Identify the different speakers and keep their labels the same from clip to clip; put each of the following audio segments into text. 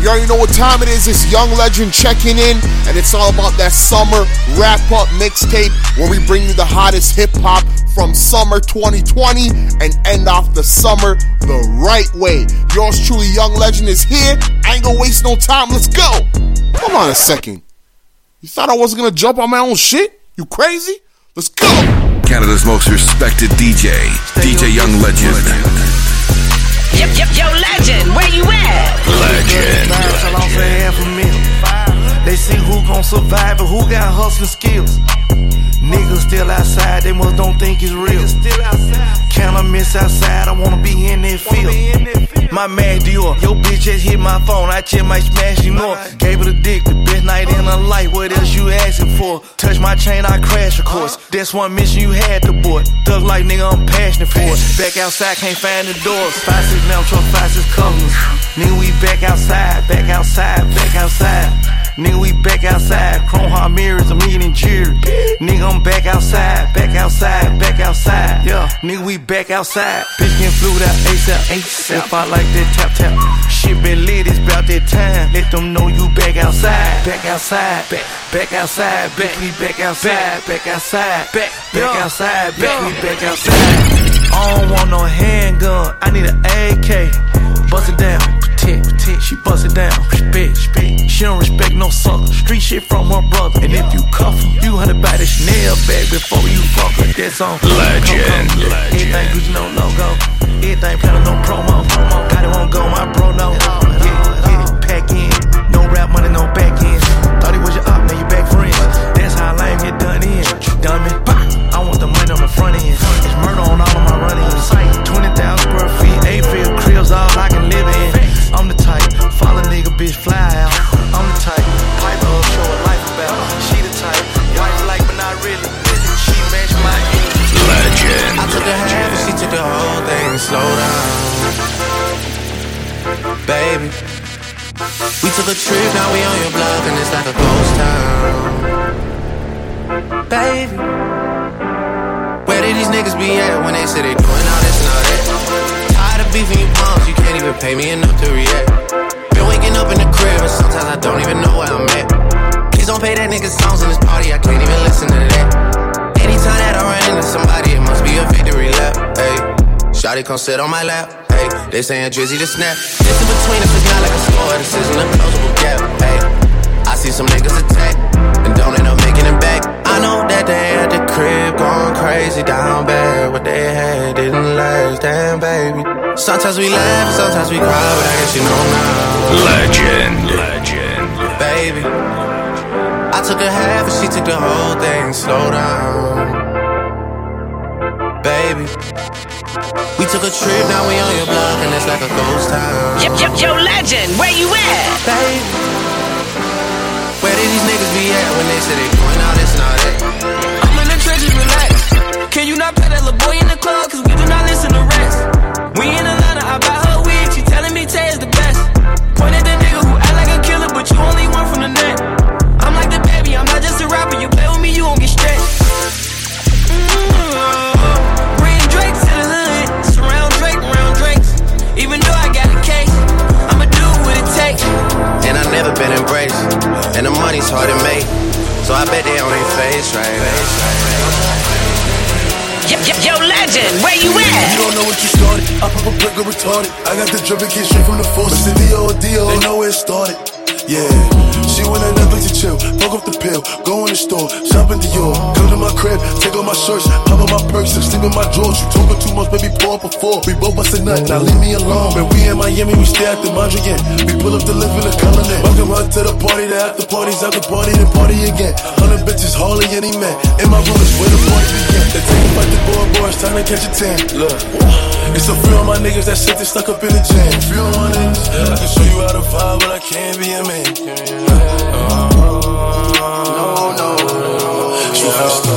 Speaker 1: You already know what time it is. It's Young Legend checking in, and it's all about that summer wrap up mixtape where we bring you the hottest hip hop from summer 2020 and end off the summer the right way. Yours truly, Young Legend, is here. I ain't gonna waste no time. Let's go. Hold on a second. You thought I wasn't gonna jump on my own shit? You crazy? Let's go.
Speaker 2: Canada's most respected DJ, DJ Young Legend.
Speaker 3: Yo, yo, yo, legend, where you at?
Speaker 2: Legend.
Speaker 4: They see who gon' survive and who got hustling skills. Niggas still outside, they must don't think it's real. Still Can I miss outside? I wanna be in that field. My man Dior, your bitch just hit my phone. I check my smash you more. Gave her the dick, the best night in her life. What else you asking for? Touch my chain, I crash, of course. That's one mission you had to board. Thug like nigga, I'm passionate for it. Back outside, can't find the doors. Five six now, truck five six colors. Nigga, we back outside, back outside, back outside. Nigga, we back outside. Chrome heart mirrors, I'm eating jury. Nigga, I'm back outside, back outside, back outside. Yeah, nigga, we back outside. Bitch getting flued out ASAP, ASAP. I like that tap tap. Shit been lit, it's about that time. Let them know you back outside, back outside, back, back outside, back, we back outside, back outside, back, back outside, back, we back outside. I don't want no handgun, I need an AK. Bust it down, She bust it down, respect. She don't respect no sucker. Street shit from her brother. And if you cuff her, you had to buy the Chanel bag before you fuck her. That's on
Speaker 2: Legend, legend.
Speaker 4: Everything Gucci no logo. Everything platinum no promo. Got it won't go, my bro no.
Speaker 5: Shotty come sit on my lap. Hey, they saying Drizzy to snap. This in between us is not like a score, this isn't a closable gap. Hey, I see some niggas attack and don't end up making it back. I know that they at the crib going crazy down bad. What they had didn't last, damn baby. Sometimes we laugh, sometimes we cry, but I guess you know now,
Speaker 2: Legend, legend.
Speaker 5: baby. I took a half and she took the whole thing. Slow down, baby. We took a trip, now we on your block and it's like a ghost town.
Speaker 3: Yo, yo, yo, legend, where you at?
Speaker 5: Baby, where did these niggas be at when they say they doing all this and all that?
Speaker 6: I'm in the trenches, relax. Can you not pay that little boy in the club? Cause we do not listen to rest. I
Speaker 7: pop a brick retarded. I got the drip and came straight from the force. It's the D.O. D.O. They know where it started. Yeah. She wanna Netflix to chill. Fuck off the pill. Go in the store. Shop in Dior. Come to my crib. Take off my shirts. Pop on my purse. and Sleep in my drawers. You talking too much, baby. Pour up a four. We both bust a nut. Now leave me alone. When we in Miami, we stay at the Mondrian. We pull up to live in the colony. Welcome her to the party. The after parties. After party. Then party again. Hundred bitches. Harley any man. In my room is where the party begin. They take like the boy, boy. It's time to catch a tan. Look. It's a few of my niggas that shit they stuck up in the jam. Few of my niggas. I can show you how to vibe, but I can't be a man. Uh, no, no. Shoot for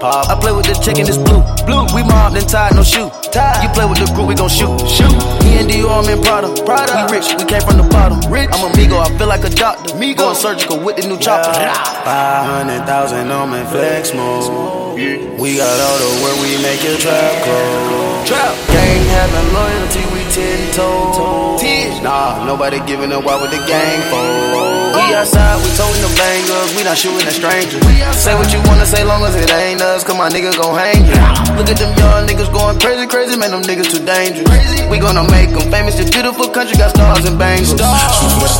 Speaker 6: Pop, smoke the woo.
Speaker 8: Pop. I play with the chick in this blue. Blue. We mobbed and tied, no shoe. Tied. You play with the group, we gon' shoot. Shoot. Me and Dior, I'm in Prada. Prada. We rich, we came from the bottom. Rich. I'm a Migo, I feel like a doctor. Migo. Going surgical with the new chopper.
Speaker 9: Five hundred thousand on my flex mode. We got all the work, we make your trap close.
Speaker 8: Trap.
Speaker 9: Gang having loyalty, we ten toes. Nah, nobody giving up. Why would the gang fold? We outside, we toting the bangers. We not shooting at strangers. Say what you wanna say, long as it ain't us. Cause my nigga gon' hang you. Look at them young niggas going crazy, crazy. Man, them niggas too dangerous. We gonna make them famous. This beautiful country got stars and bangles. Superstars.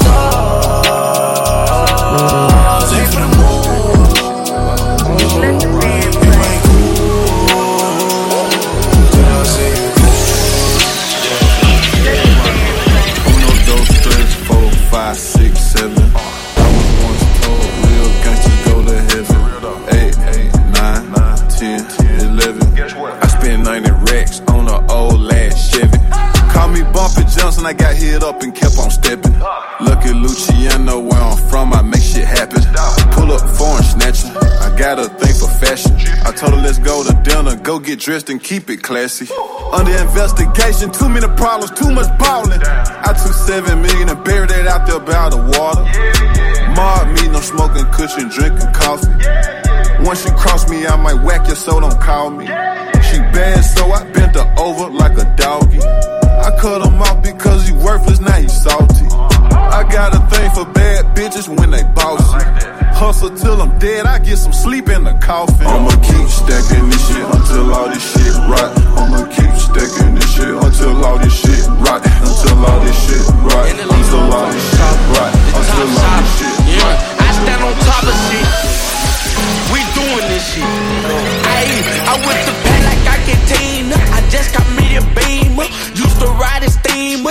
Speaker 10: Get dressed and keep it classy. Under investigation, too many problems, too much ballin'. I took seven million and buried it out there by the water. Mob me, no smoking cushion, drinking coffee. Once you cross me, I might whack you, so don't call me. She bad, so I bent her over like a doggy. I cut him off because he worthless, now he salty. I got a thing for Hustle till I'm dead, I get some sleep in the coffin. I'ma keep stacking this shit until all this shit right. I'ma keep stacking this shit until all this shit right. Until all this shit right. Until all this shit right. Until all this shit right.
Speaker 11: I stand on top of shit. We doing this shit. Ayy, I with the pay like I can team. I just got me a beamer. Used to ride his steamers.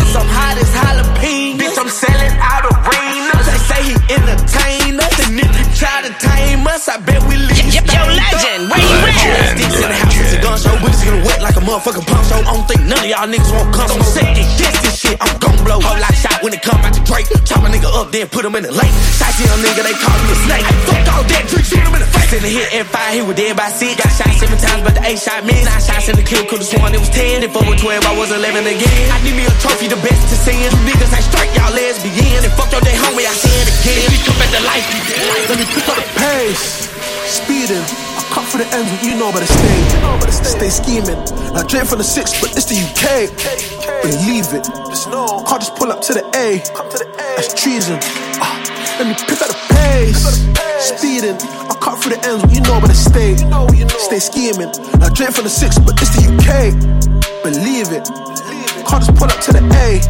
Speaker 11: Us, I bet we leave.
Speaker 12: Yo, yo, legend, where you at?
Speaker 11: Sticks in the house, it's a gun show. Bullets gonna wet like a motherfucking pump show. I don't think none of y'all niggas won't come. So I'm sick against this shit. I'm gon' blow. Whole lot shot when it come out the Drake. Chop a nigga up, then put him in the lake. Shotty young nigga, they call me a snake. Fuck all that, trick, shoot him in the face. The hit F5, he was dead by six. Got shot seven times, but the eight shot missed. Nine shots in the kill, could've sworn it was ten. If I was 12, I was 11 again. I need me a trophy, the best to send. You niggas ain't straight, y'all lesbian. And fuck your day homie, I say it again. If you come back to life, you dead.
Speaker 13: Let me pick up the pace. Speeding. I cut for the ends, but you know, but I stay. Stay scheming. I drink from the six, but it's the UK. Believe it. Can't just pull up to the A. That's treason. Oh. Let me pick up the pace. Speeding. I cut through the ends, you know, but I stay. Stay scheming. I drink from the six, but it's the UK. Believe it. Can't just pull up to the A.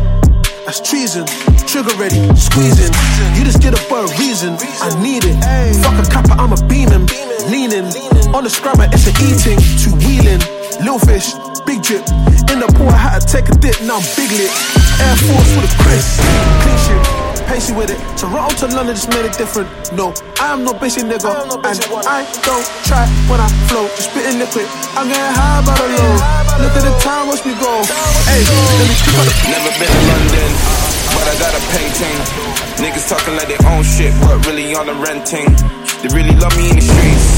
Speaker 13: That's treason. Trigger ready, squeezing. You just get up for a reason. I need it. Fuck a kappa, I'm a beaming. Leaning. On the scrubber, it's a eating. Two wheeling. Little fish, big drip. In the pool, I had to take a dip, now I'm big lit. Air Force with a Chris. Clean shit. Pacey with it. Toronto to London just made it different. No, I am no basic nigga. And I don't try when I flow. Just spitting liquid. I'm getting high by the low. Look at the time, watch me go. Hey, let me pick
Speaker 14: Never been to London, but I got a painting. Niggas talking like they own shit, but really on the renting. They really love me in the streets.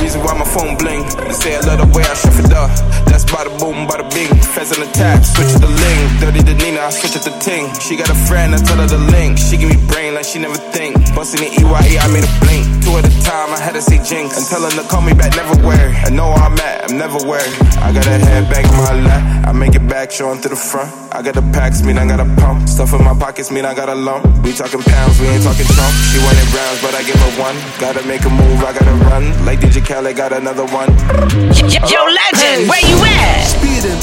Speaker 14: Reason why my phone bling. They say I love the way I shuffle it up. That's bada boom, bada bing. Fez on the tap, switch it the link. Dirty the Nina, I switch it the ting. She got a friend, I tell her the link. She give me brain like she never think. Bustin' the EYE, I made a blink. Two at a time, I had to say jinx. And tell her to call me back, never wear. I know where I'm at, I'm never where. I got a handbag in my lap. I make it back, showing to the front. I got the packs, mean I got a pump. Stuff in my pockets, mean I got a lump. We talking pounds, we ain't talking Trump. She wanted rounds, but I give her one. Gotta make a move, I gotta run. Like DJ Khaled, got another one.
Speaker 12: Yo, yo, legend, where you at?
Speaker 13: Speeding.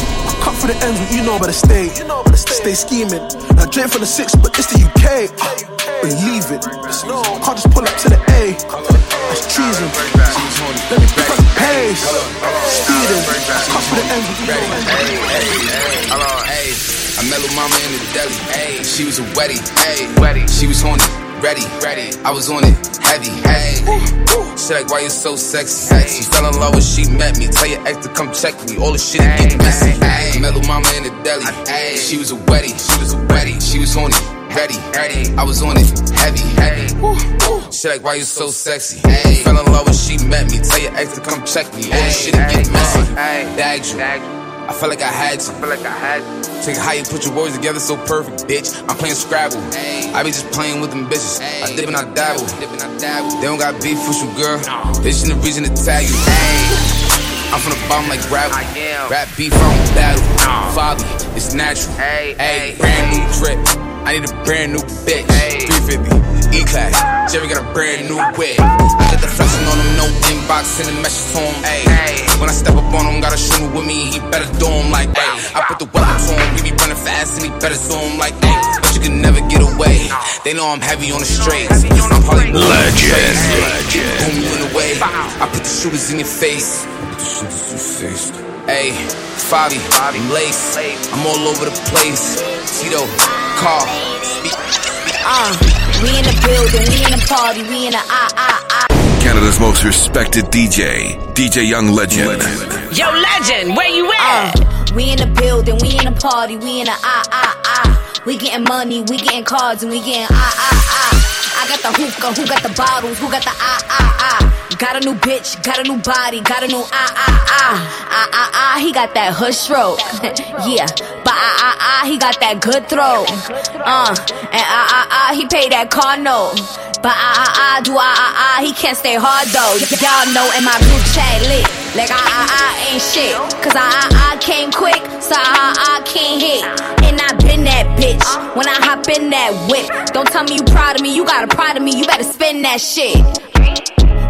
Speaker 13: I for the ends, you know, I stay. Stay scheming. I drink from the six, but it's the UK. Ah, Believe it. Can't just pull up to the A. That's treason. Let me pick up the pace. Speeding. I cut for the ends, you know, I stay.
Speaker 15: I met little mama in the deli. Ayy, she was a. Ayy, wetty. She was it, ready, ready. I was on it, heavy. Ayy, she like, why you so sexy? She fell in love when she met me. Tell your ex to come check me. All the shit is getting messy. Met little mama in the deli. Ayy, she was a wetty. She was a wetty. She was on it, ready, ready. I was on it, heavy, heavy. She like, why you so sexy? Hey. Fell in love when she met me. Tell your ex to come check me. Oh, shit, it get messy. Bagged you. I felt like I had to. I feel like I had to. Take how you put your words together so perfect, bitch. I'm playing Scrabble. I be just playing with them bitches. I dip and I dabble. They don't got beef with you, girl. They just the reason to tag you. I'm from the bottom like gravel. Rap beef, I don't battle. Fabi, it's natural. Hey, brand new drip. I need a brand new bitch. 350, E-Class. Jerry got a brand new whip. I got the flexing on him, no inbox, sending messages to him. Ay. When I step up on him, got a shooter with me, he better do him like ay. I put the weapon to him, he be running fast and he better him like ay. But you can never get away. They know I'm heavy on the straights. I'm probably
Speaker 16: Legend.
Speaker 15: Boom you in the way. I put the shooters in your face. Put the shooters in your face. Hey, Fabi, I'm lace. I'm all over the place. Tito, car.
Speaker 3: Uh, we in the building, we in the party, we in the ah ah ah.
Speaker 16: Canada's most respected DJ, DJ Young Legend.
Speaker 12: Yo, legend, where you
Speaker 3: Uh,
Speaker 12: at?
Speaker 3: we in the building, we in the party, we in the ah ah ah. We getting money, we getting cards, and we getting ah ah ah. I got the hookah, who got the bottles, who got the ah ah ah. Got a new bitch, got a new body, got a new ah ah ah. Ah ah ah, he got that hush stroke. yeah, but ah ah ah, he got that good throat. Uh, and ah ah ah, he paid that car note. But ah ah ah, do ah ah ah, he can't stay hard though. Y'all know in my group chat lit. Like ah ah ah ain't shit. Cause ah ah ah came quick, so ah ah ah can't hit. And I been that bitch when I hop in that whip. Don't tell me you proud of me, you got a pride of me, you better spend that shit.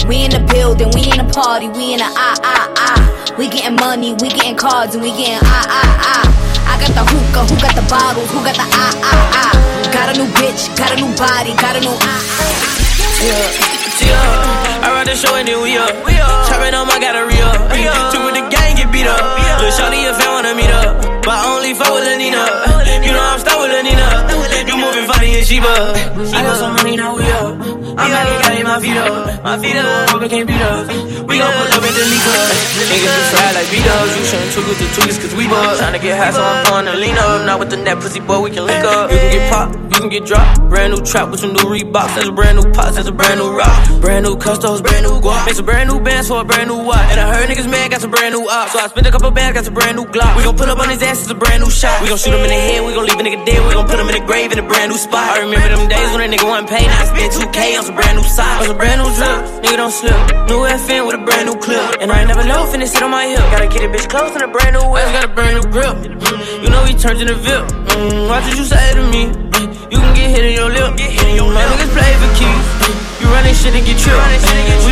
Speaker 3: We in the building, we in the party, we in the ah ah ah. We getting money, we getting cards, and we getting ah ah ah. I got the hookah, who got the bottles, who got the ah ah ah. Got a new bitch, got a new body, got a new ah ah. ah.
Speaker 6: Yeah, yeah. I ride the show and then we up. Chopping on my got a re. Two with the gang get beat up. Lil' Shawty if I wanna meet up. But I only fuck with Lil Nina. You know I'm stuck with Lil Nina. You moving funny and Sheba. I got some money now we up. I'm back and got my feet up. My feet up, hope it can't beat us. We gon' pull up and delete us. Niggas be fried like B-dubs. You shouldn't with the toogies cause we buzz. Tryna get high so I'm pulling the lean up. Not with the net pussy boy, we can link up. You can get popped, you can get dropped. Brand new trap with some new Reeboks. That's a brand new pots, that's a brand new rock. Brand new custos, brand new guap. Make some brand new bands for a brand new watch. And I heard niggas mad, got some brand new ops. So I spent a couple bands, got some brand new Glock. We gon' put up on his ass, it's a brand new shot. We gon' shoot him in the head, we gon' leave a nigga dead. We gon' put him in the grave in a brand new spot. I remember them days when a nigga wasn't paid. I spent 2K on some brand new socks. On some brand new drip, nigga don't slip. New FN with a brand new clip. And I ain't never know, finna sit on my hip. Gotta get a bitch close in a brand new whip. I Got a brand new grip. Mm, You know he turned in a VIP. Mm, watch what you say to me. Mm, You can get hit in your lip. Mm, My niggas play for keys. You run this shit and get tripped.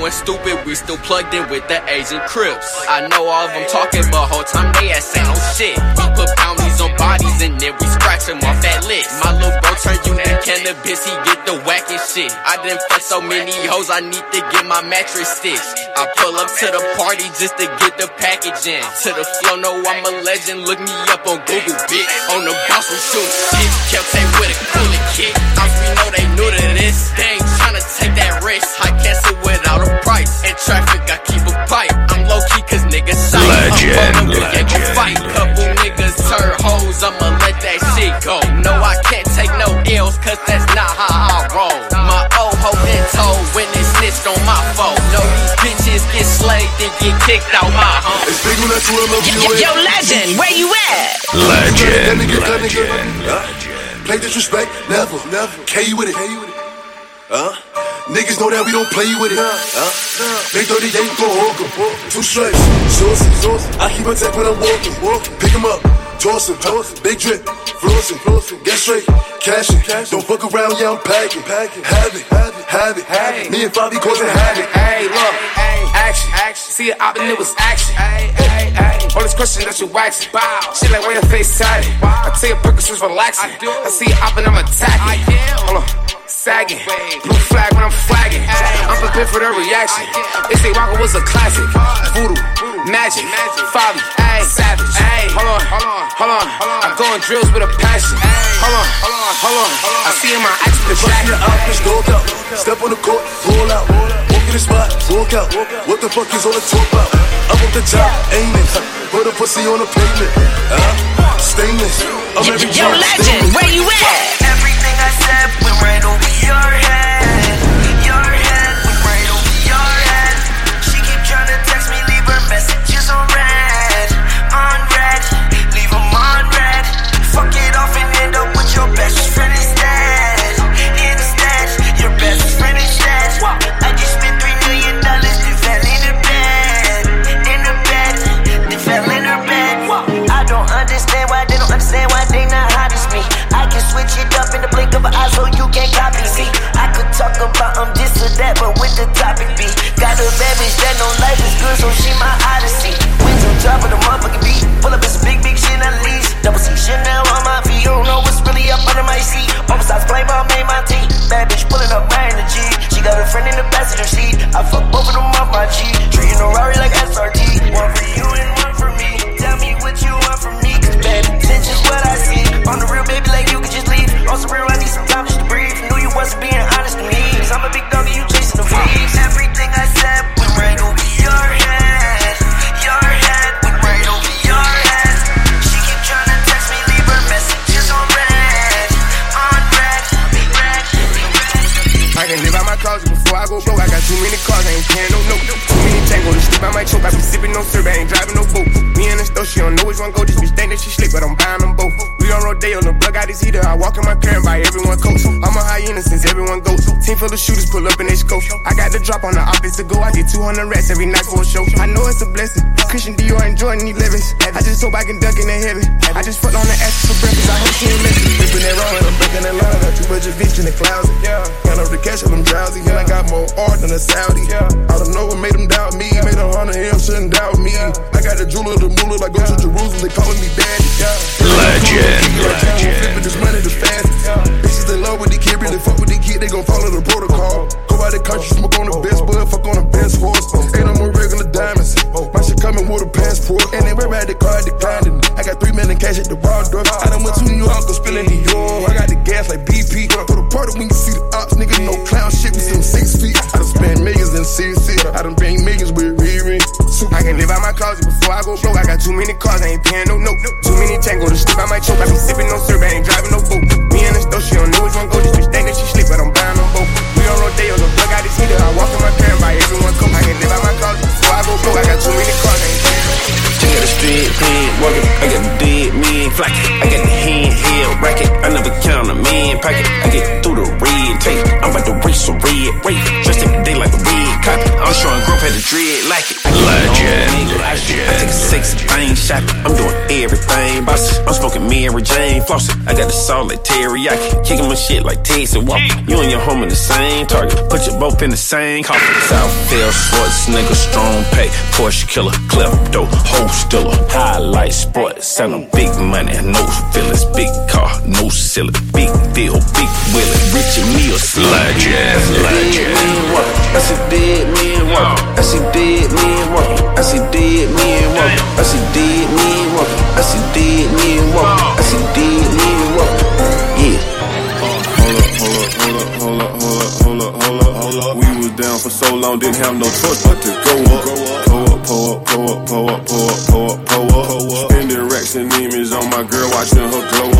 Speaker 15: Going stupid, we still plugged in with the Asian Crips. I know all of them talking, but whole time they ass ain't no oh, shit. We put bounties on
Speaker 17: bodies and then we scratch them off that list. My little bro turn you to cannabis, he get the wackest shit. I done fuck so many hoes, I need to get my mattress stitched. I pull up to the party just to get the package in. To the flow, know I'm a legend, look me up on Google, bitch. On the boss, we shoot shit. Kept with a cooler kick. I'm we know they new to this. They ain't tryna take that risk. I cancel without a price. In traffic, I keep a pipe. I'm low key cause niggas shy.
Speaker 16: Legend,
Speaker 17: legend. fight. Couple niggas turn hoes, I'ma let that shit go. No, I can't take no L's cause that's not how I roll. My old hoe been told when they snitched on my phone. No, these bitches get slayed and get kicked out my home.
Speaker 12: Yo, yo, legend, where you at?
Speaker 16: Legend,
Speaker 7: legend. Play disrespect, never, never. K you with it. Huh? Niggas know that we don't play with it. Huh? Big 38, go hawk em. Two stripes, saucy, saucy. I keep a tech when I'm walking. walking. Pick 'em up, toss 'em. Big drip, flossing, flossing. Get straight, cash it. Don't fuck around, yeah, I'm packing. Have it, have it, have it. Have it. Me and Fabi causing havoc.
Speaker 18: Hey, look, action, action. See it out and it was action. All this question that you waxing. Shit like why your face tatted. I tell you, Perkins was relaxing. I see it out and I'm attacking. Hold on sagging. Blue flag when I'm flagging. I'm prepared for the reaction. They say Waka was a classic. Voodoo, magic, Fabi, savage. Hold on, hold on, hold on. I'm going drills with a passion. Hold on, hold on, hold on. I see in my action the
Speaker 7: jacket. the office, go up. Step on the court, roll out. Walk in the spot, walk out. What the fuck is all the talk about? Up on the top, aiming. Put a pussy on the pavement. Uh, stainless. I'm every
Speaker 12: Yo, legend, where you at?
Speaker 19: Everything I said went right over your head. She my odyssey. Wings on top of the
Speaker 18: full of shooters pull up in they scope. I got the drop on the office to go. I get 200 rats every night for a show. I know it's a blessing. Christian Dior and Jordan 11s. I just hope I can duck in the heaven. I just fucked on the ass for breakfast. I hope she ain't missing.
Speaker 7: Flipping that wrong I'm breaking that line. Got too much of bitch in the closet. Yeah. Count up the cash and I'm drowsy. And I got more art than a Saudi. Yeah. I don't know what made them doubt me. Made a hundred him, shouldn't doubt me. I got the jeweler, the moolah, like go to Jerusalem. They calling me daddy. Yeah.
Speaker 16: Legend, legend.
Speaker 7: Flipping this money the fastest. In love with the kid, really fuck with the kid. They gon' follow the protocol. Go out the country, smoke on the best bud, fuck on the best horse. Ain't more regular diamonds. My shit coming with a passport. And they wear at the car, declined it. I got three million cash at the Waldorf. I done went to New York, go spilling New York. I got the gas like BP. Throw the party when you see the ops, nigga. No clown shit, we still six feet. I done spent millions in CC. I done bang millions with.
Speaker 18: I can live out my closet before I go broke. I got too many cars, I ain't paying no note. Too many tango to sleep, I might choke. I be sipping no syrup, I ain't driving no boat. Me and the store, she don't know which one go. This bitch think that she sleep, but I'm buying them both. We on Rodeo, the plug out his heater. I walk in my car and buy everyone coke. I can live out my closet before I go broke. I got too many cars, I ain't paying no note.
Speaker 2: King of the street, pin, working. I got the dead man flocking. I got the hand held racket. I never count a man pocket. I get through the red tape. I'm about to race a red rape. Dressed every day like a red copy. I'm showing growth at the dread like it.
Speaker 16: Legend,
Speaker 2: I take a six, I ain't shopping. I'm doing everything, boss. I'm smoking Mary Jane Flossing. I got the salt like teriyaki. Kicking my shit like Texas Walker. You and your home in the same target. Put your both in the same coffin. Southfield, nigga strong pay. Porsche killer, klepto, hoe stiller. Highlight sports selling big money. No feelings, big car, no ceiling. Big deal, big willing. Rich and me
Speaker 16: Legend, legend.
Speaker 2: I see dead men walking. I see dead men walking. I see dead men walking. I see dead men walking. I see dead men walking. I see dead men walking. Yeah.
Speaker 10: Hold up, hold up, hold up, hold up, hold up, hold up, hold up. We was down for so long, didn't have no choice but to go up. Pull up, pull up, pull up, pull up, pull up, pull up, pull up. Spending racks and image on my girl, watching her glow up.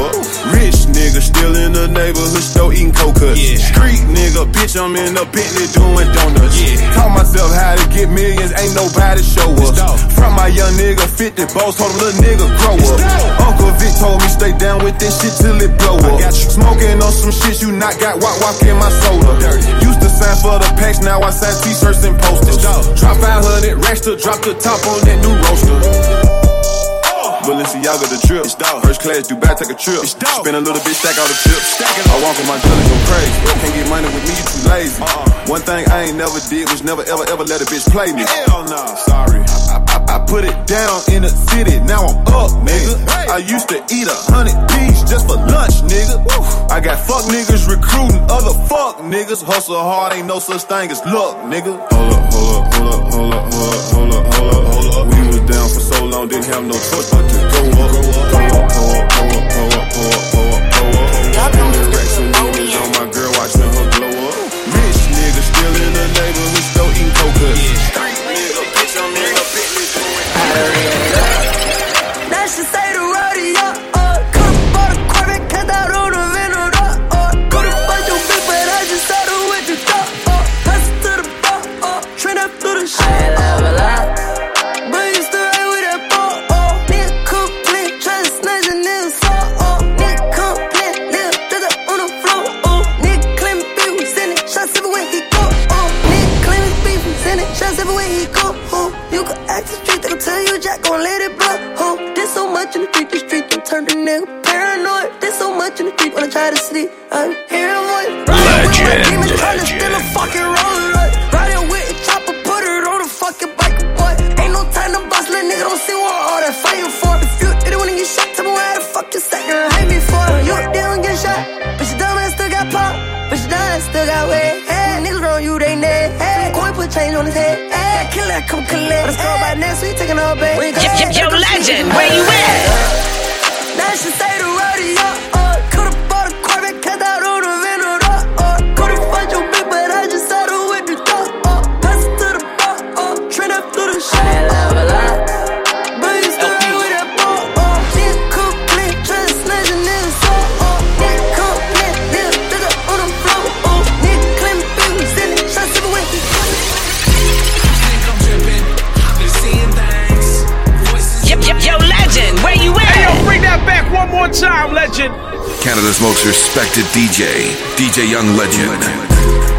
Speaker 10: Nigga still in the neighborhood store eating coconuts. Street nigga, bitch, I'm in the Bentley doing donuts. Taught myself how to get millions, ain't nobody show us. From my young nigga, 50 balls, told him little nigga grow up. Uncle Vic told me stay down with this shit till it blow up. Smoking on some shit you not got, walk, walk in my soda. Used to sign for the packs, now I sign t-shirts and posters. Drop 500 racks to drop the top on that new roaster. Balenciaga the drip. First class, Dubai, take a trip. Spend a little bit, stack all the chips. I walk with my jelly, go crazy. Can't get money with me, you too lazy. Uh-uh. One thing I ain't never did was never, ever, ever let a bitch play me. Hell no, sorry. I, I, I put it down in the city, now I'm up, nigga. I used to eat a hundred P's just for lunch, nigga. I got fuck niggas recruiting other fuck niggas. Hustle hard, ain't no such thing as luck, nigga. Hold up, hold up, hold up, hold up, hold up, didn't have no choice but to go up. Go up, go up, go up, go up, go up, go up, go up,
Speaker 20: gon' let it blow, uh, there's so much in the street, the street done turn the nigga paranoid, there's so much in the street when I try to sleep, I'm hearing voice,
Speaker 16: Legend,
Speaker 12: legend, where you at?
Speaker 16: Canada's most respected DJ, DJ Young Legend.
Speaker 11: think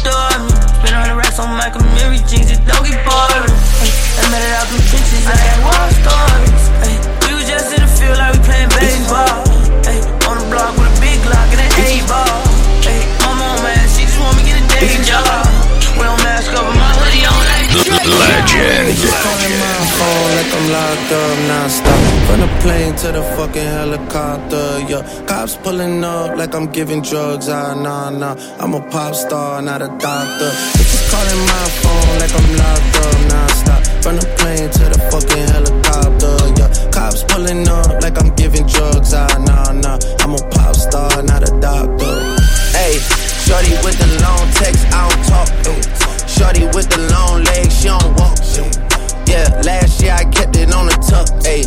Speaker 11: door. Spent on the
Speaker 6: racks on Michael Mary jeans, it don't get. To the
Speaker 21: fucking helicopter, yeah Cops pulling up like I'm giving drugs, ah, nah, nah I'm a pop star, not a doctor Bitches calling my phone like I'm locked up non-stop From the plane to the fucking helicopter, yeah Cops pulling up like I'm giving drugs, ah, nah, nah I'm a pop star, not a doctor
Speaker 5: Hey, shorty with the long text, I don't talk. Ay. Shorty with the long legs, she don't walk. Yeah, last year I kept it on the tuck. Ayy,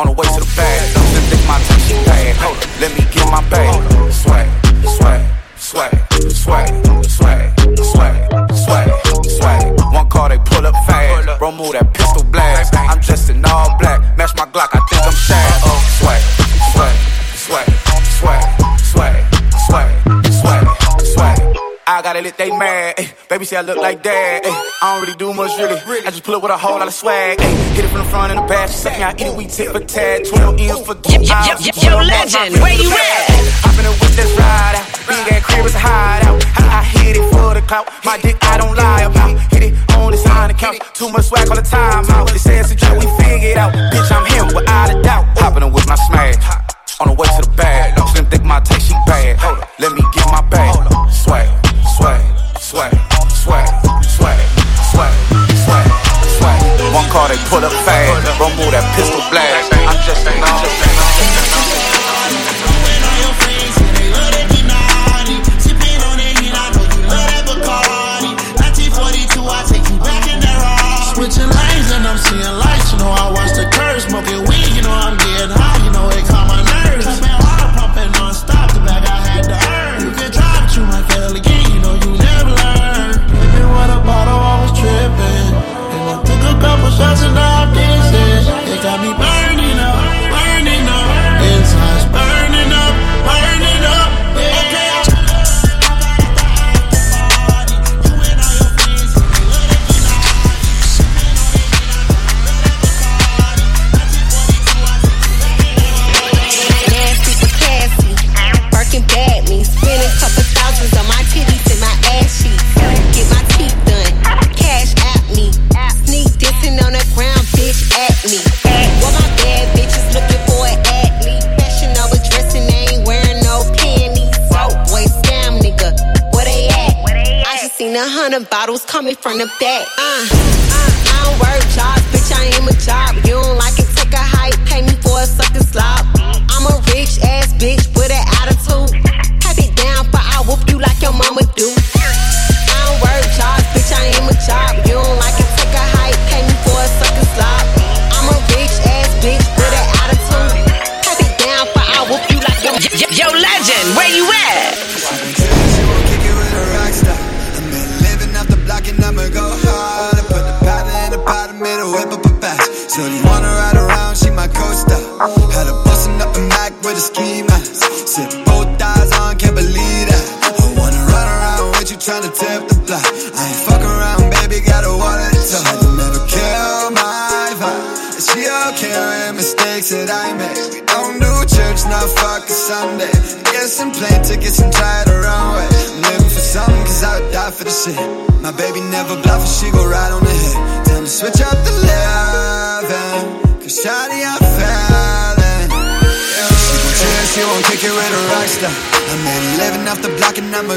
Speaker 22: On the way to the bag. Don't think my time she bad. Hold up, let me get my bag. Baby say I look like dad. Ay, I don't really do much really. I just pull up with a whole lot of swag. Ay, hit it from the front and the back. Second, I eat it, we tip for tag. 12 ends for two
Speaker 3: Yo, yo, legend, where you at?
Speaker 22: In the whip, let's ride out. Big ass crib is a hideout. I, I hit it for the clout. My dick, I don't lie about. Hit it on the side of the couch. Too much swag all the time out. They say it's a we figure it out. Bitch, I'm him without a doubt. Hopping in with my smash. On the way to the bag. Slim think my taste, she bad. Hold up, let me get my bag. Swag, swag, swag, swag, swag, swag, swag, swag. One car they pull up fast. rumble that pistol blast. I'm just an
Speaker 23: Switching
Speaker 24: coming from the back. Uh.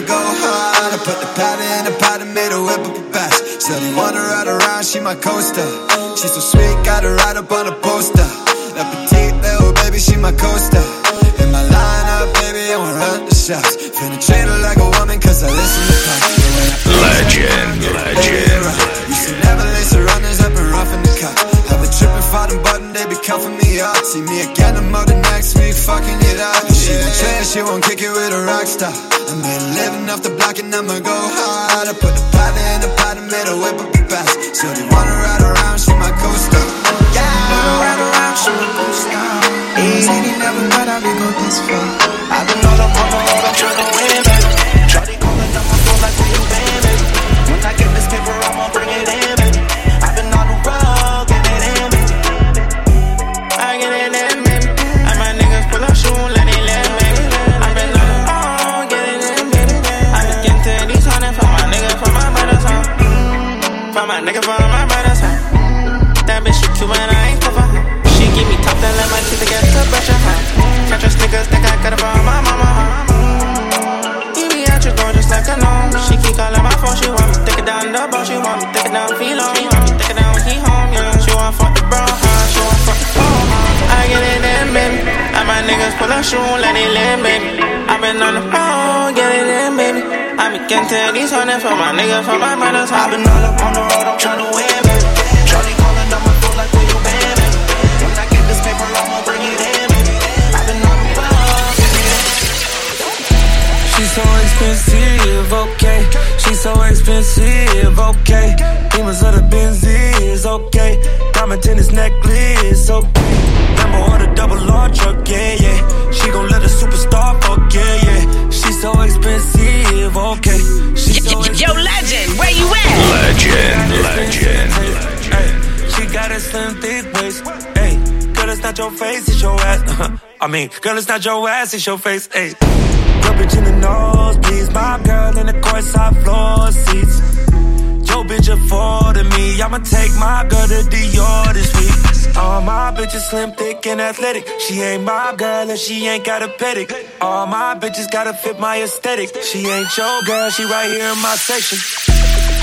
Speaker 25: go hard. I put the powder in the pot and made a whip up a bash. Said, wanna ride around, she my coaster. She's so sweet, got her right up on the niggas, for my niggas, for my brothers. i been all up on the road, I'm win, baby. Calling up my phone like, where you been, baby? When I get this paper, I'ma bring it in, baby. i been
Speaker 26: She's so expensive, okay. She's so expensive, okay. Demons of the Benzes, okay. Diamond tennis necklace got a slim, thick waist. Hey, girl, it's not your face, it's your ass. I mean, girl, it's not your ass, it's your face. Hey, your bitch in the nose, please. My girl in the courtside floor seats. Your bitch affording me. I'ma take my girl to Dior this week. All my bitches slim, thick, and athletic. She ain't my girl and she ain't got a pedic. All my bitches gotta fit my aesthetic. She ain't your girl, she right here in my section.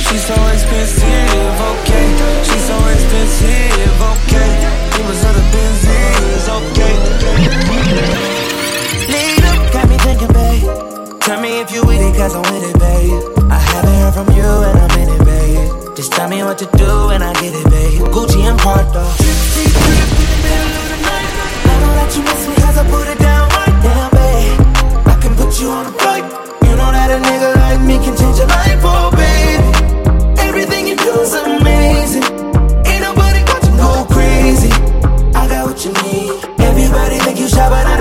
Speaker 26: She's so expensive, okay. She's so expensive live, okay Demons of the Benz Okay,
Speaker 27: okay Later, got me thinking, babe Tell me if you with it, cause I'm with it, babe I haven't heard from you and I'm in it, babe Just tell me what to do and I get it, babe Gucci and Prada Tipsy, drip in the middle of the night I know that you miss me cause I put it down right now, babe I can put you on a flight You know that a nigga like me can change your life, oh, babe Everything you do is amazing
Speaker 24: chopper,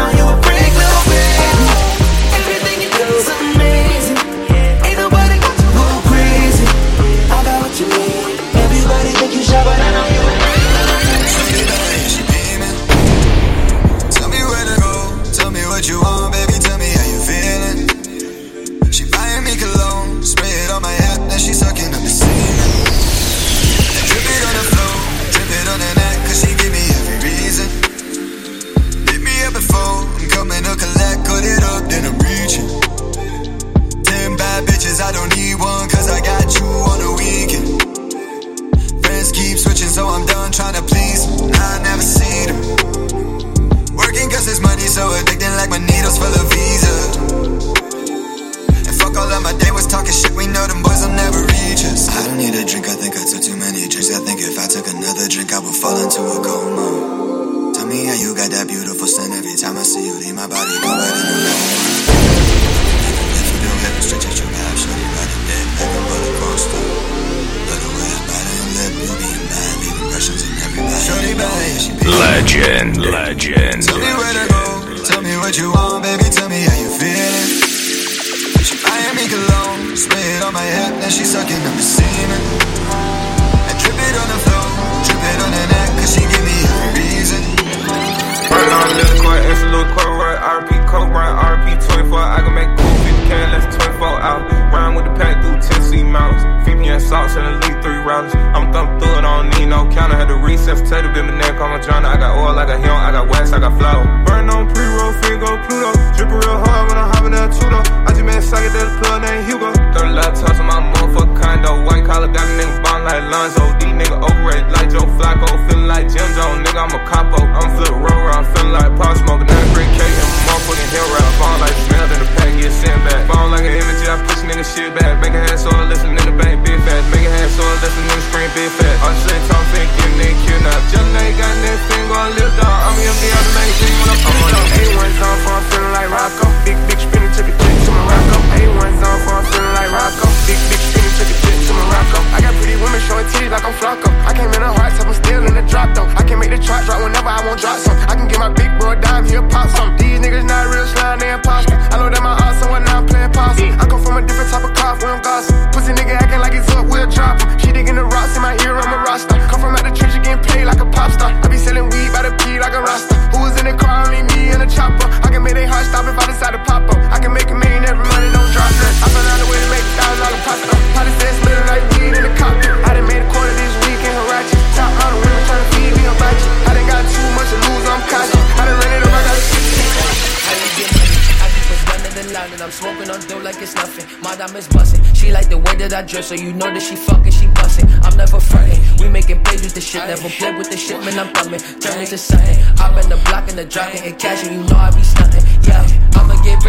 Speaker 24: fall into a coma. Tell me how you got that beautiful scent every time I see you. Leave my body go right in the If you do hip, stretch at your back, shorty riding dead like a roller coaster. Look the way I bite on your lip, you being bad, leave impressions in everybody. Shorty bad, yeah,
Speaker 2: Legend, legend.
Speaker 24: Tell me where to go, tell me what you want, baby, tell me how you feeling. She buying me cologne, spray it on my hip, then she sucking up the semen. And drip it on the floor, on the neck, cause she give me every reason.
Speaker 28: Right on little court, it's a little right? RP code, right? RP 24. I can make cool 50 can, less 24 out. Round with the pack through Tennessee mountains. 50 and salts and elite three rounds. I'm thumb through it, I don't need no counter. Had to reset, potato, bit my neck, on my journal. I got oil, I got him, I got wax, I got flour. Burn on pre roll, finger Pluto. Drippin' real hard when I'm hopping that Tudo. I just made a socket that plug named Hugo. 30 laptops in my motherfucking condo. White collar got a nigga bond like Lonzo. These nigga overrated like Joe Flacco. Feeling like Jim Jones, nigga, I'm a capo. I'm flip roll I'm feeling like Pop Smoke. Now great cake motherfucking hill rap. Ball like smell in the pack, get sent back. Ball like an image, I push nigga shit back. Make a so I listen in the bank, big fat. Make a so I listen in the screen, big fat. All shit talk, think, give nigga kill now. Just now you got that finger on lip dog. I'm gonna be on the main thing when I'm
Speaker 18: I'm on the A1 zone I'm feeling like Rocco. Big, big spinning, to Morocco. A1 zone for I'm feeling like Rocco. Big, big spinning, took a to Morocco. I got pretty women showing titties like I'm Flocko. I came in a heart, so I'm still in the drop though. I can make the trap drop whenever I want drop some. I can get my big bro a dime, he'll pop some. These niggas not real slime, they imposter. I know that my odds, so when I'm playing possum. I come from a different type of
Speaker 29: so you know that she fucking, she busting. I'm never fronting. We making plays with the shit, never play with the shit, man. I'm thumbing. Turn it to something. I'm in the block and the jock and cash, and you know I be stunting. Yeah,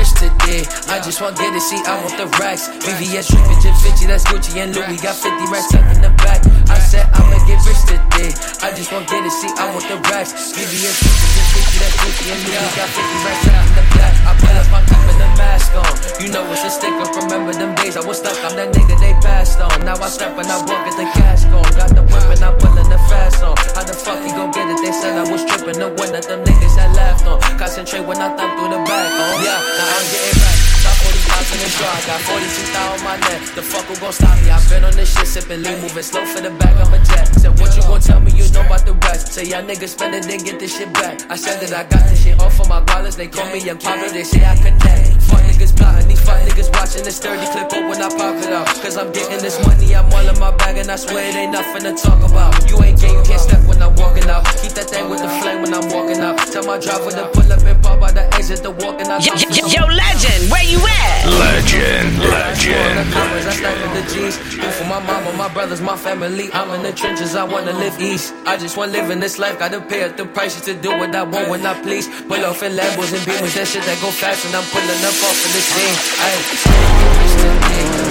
Speaker 29: rich today. I just want get it, see, I want the racks. VVS, Trippin', Vinci, that's Gucci and Louis. Got 50 racks tucked in the back. I said I'ma get rich today. I just want get it, see, I want the racks. VVS, Trippin', Vinci, that's Gucci and Louis. Got 50 racks tucked in the back. I pull up, I'm keeping the mask on. You know it's a sticker. Remember them days I was stuck. I'm that nigga they passed on. Now I step and I walk at the cash gone. Got the whip and I'm pulling the fast on. How the fuck you gon' get it? They said I was tripping. The one that them niggas had laughed on. Concentrate when I thumb through the back. Oh yeah, now I'm getting back. Top 45 in the draw. Got 46 down on my neck. The fuck who gon' stop me? I've been on this shit sipping lean, moving slow for the back. I'm a jet. Said what you gon' tell me? You know about the rest. Say y'all niggas spend it, then get this shit back. I said that I got this shit off of my dollars. They call me young Pablo. They say I connect. Fuck niggas plotting. These fuck niggas watching this 30 clip up when I pop it out. Cause I'm getting this money. I'm all in my bag and I swear it ain't nothing to talk about. You ain't gay, you can't step when I'm walking out. Keep that thing with the flame when I'm walking out. Tell my driver to pull up and pop out the exit, the walking out.
Speaker 3: Yo, yo, yo, legend, where you at?
Speaker 2: Legend, legend,
Speaker 29: I stack in the G's. Food for my mama, my brothers, my family. I'm in the trenches, I wanna live east. I just want living this life, gotta pay up the prices to do what I want when I please. Pull off in Lambos and Beamers, that shit that go fast, and I'm pulling up off of the scene. Ayy,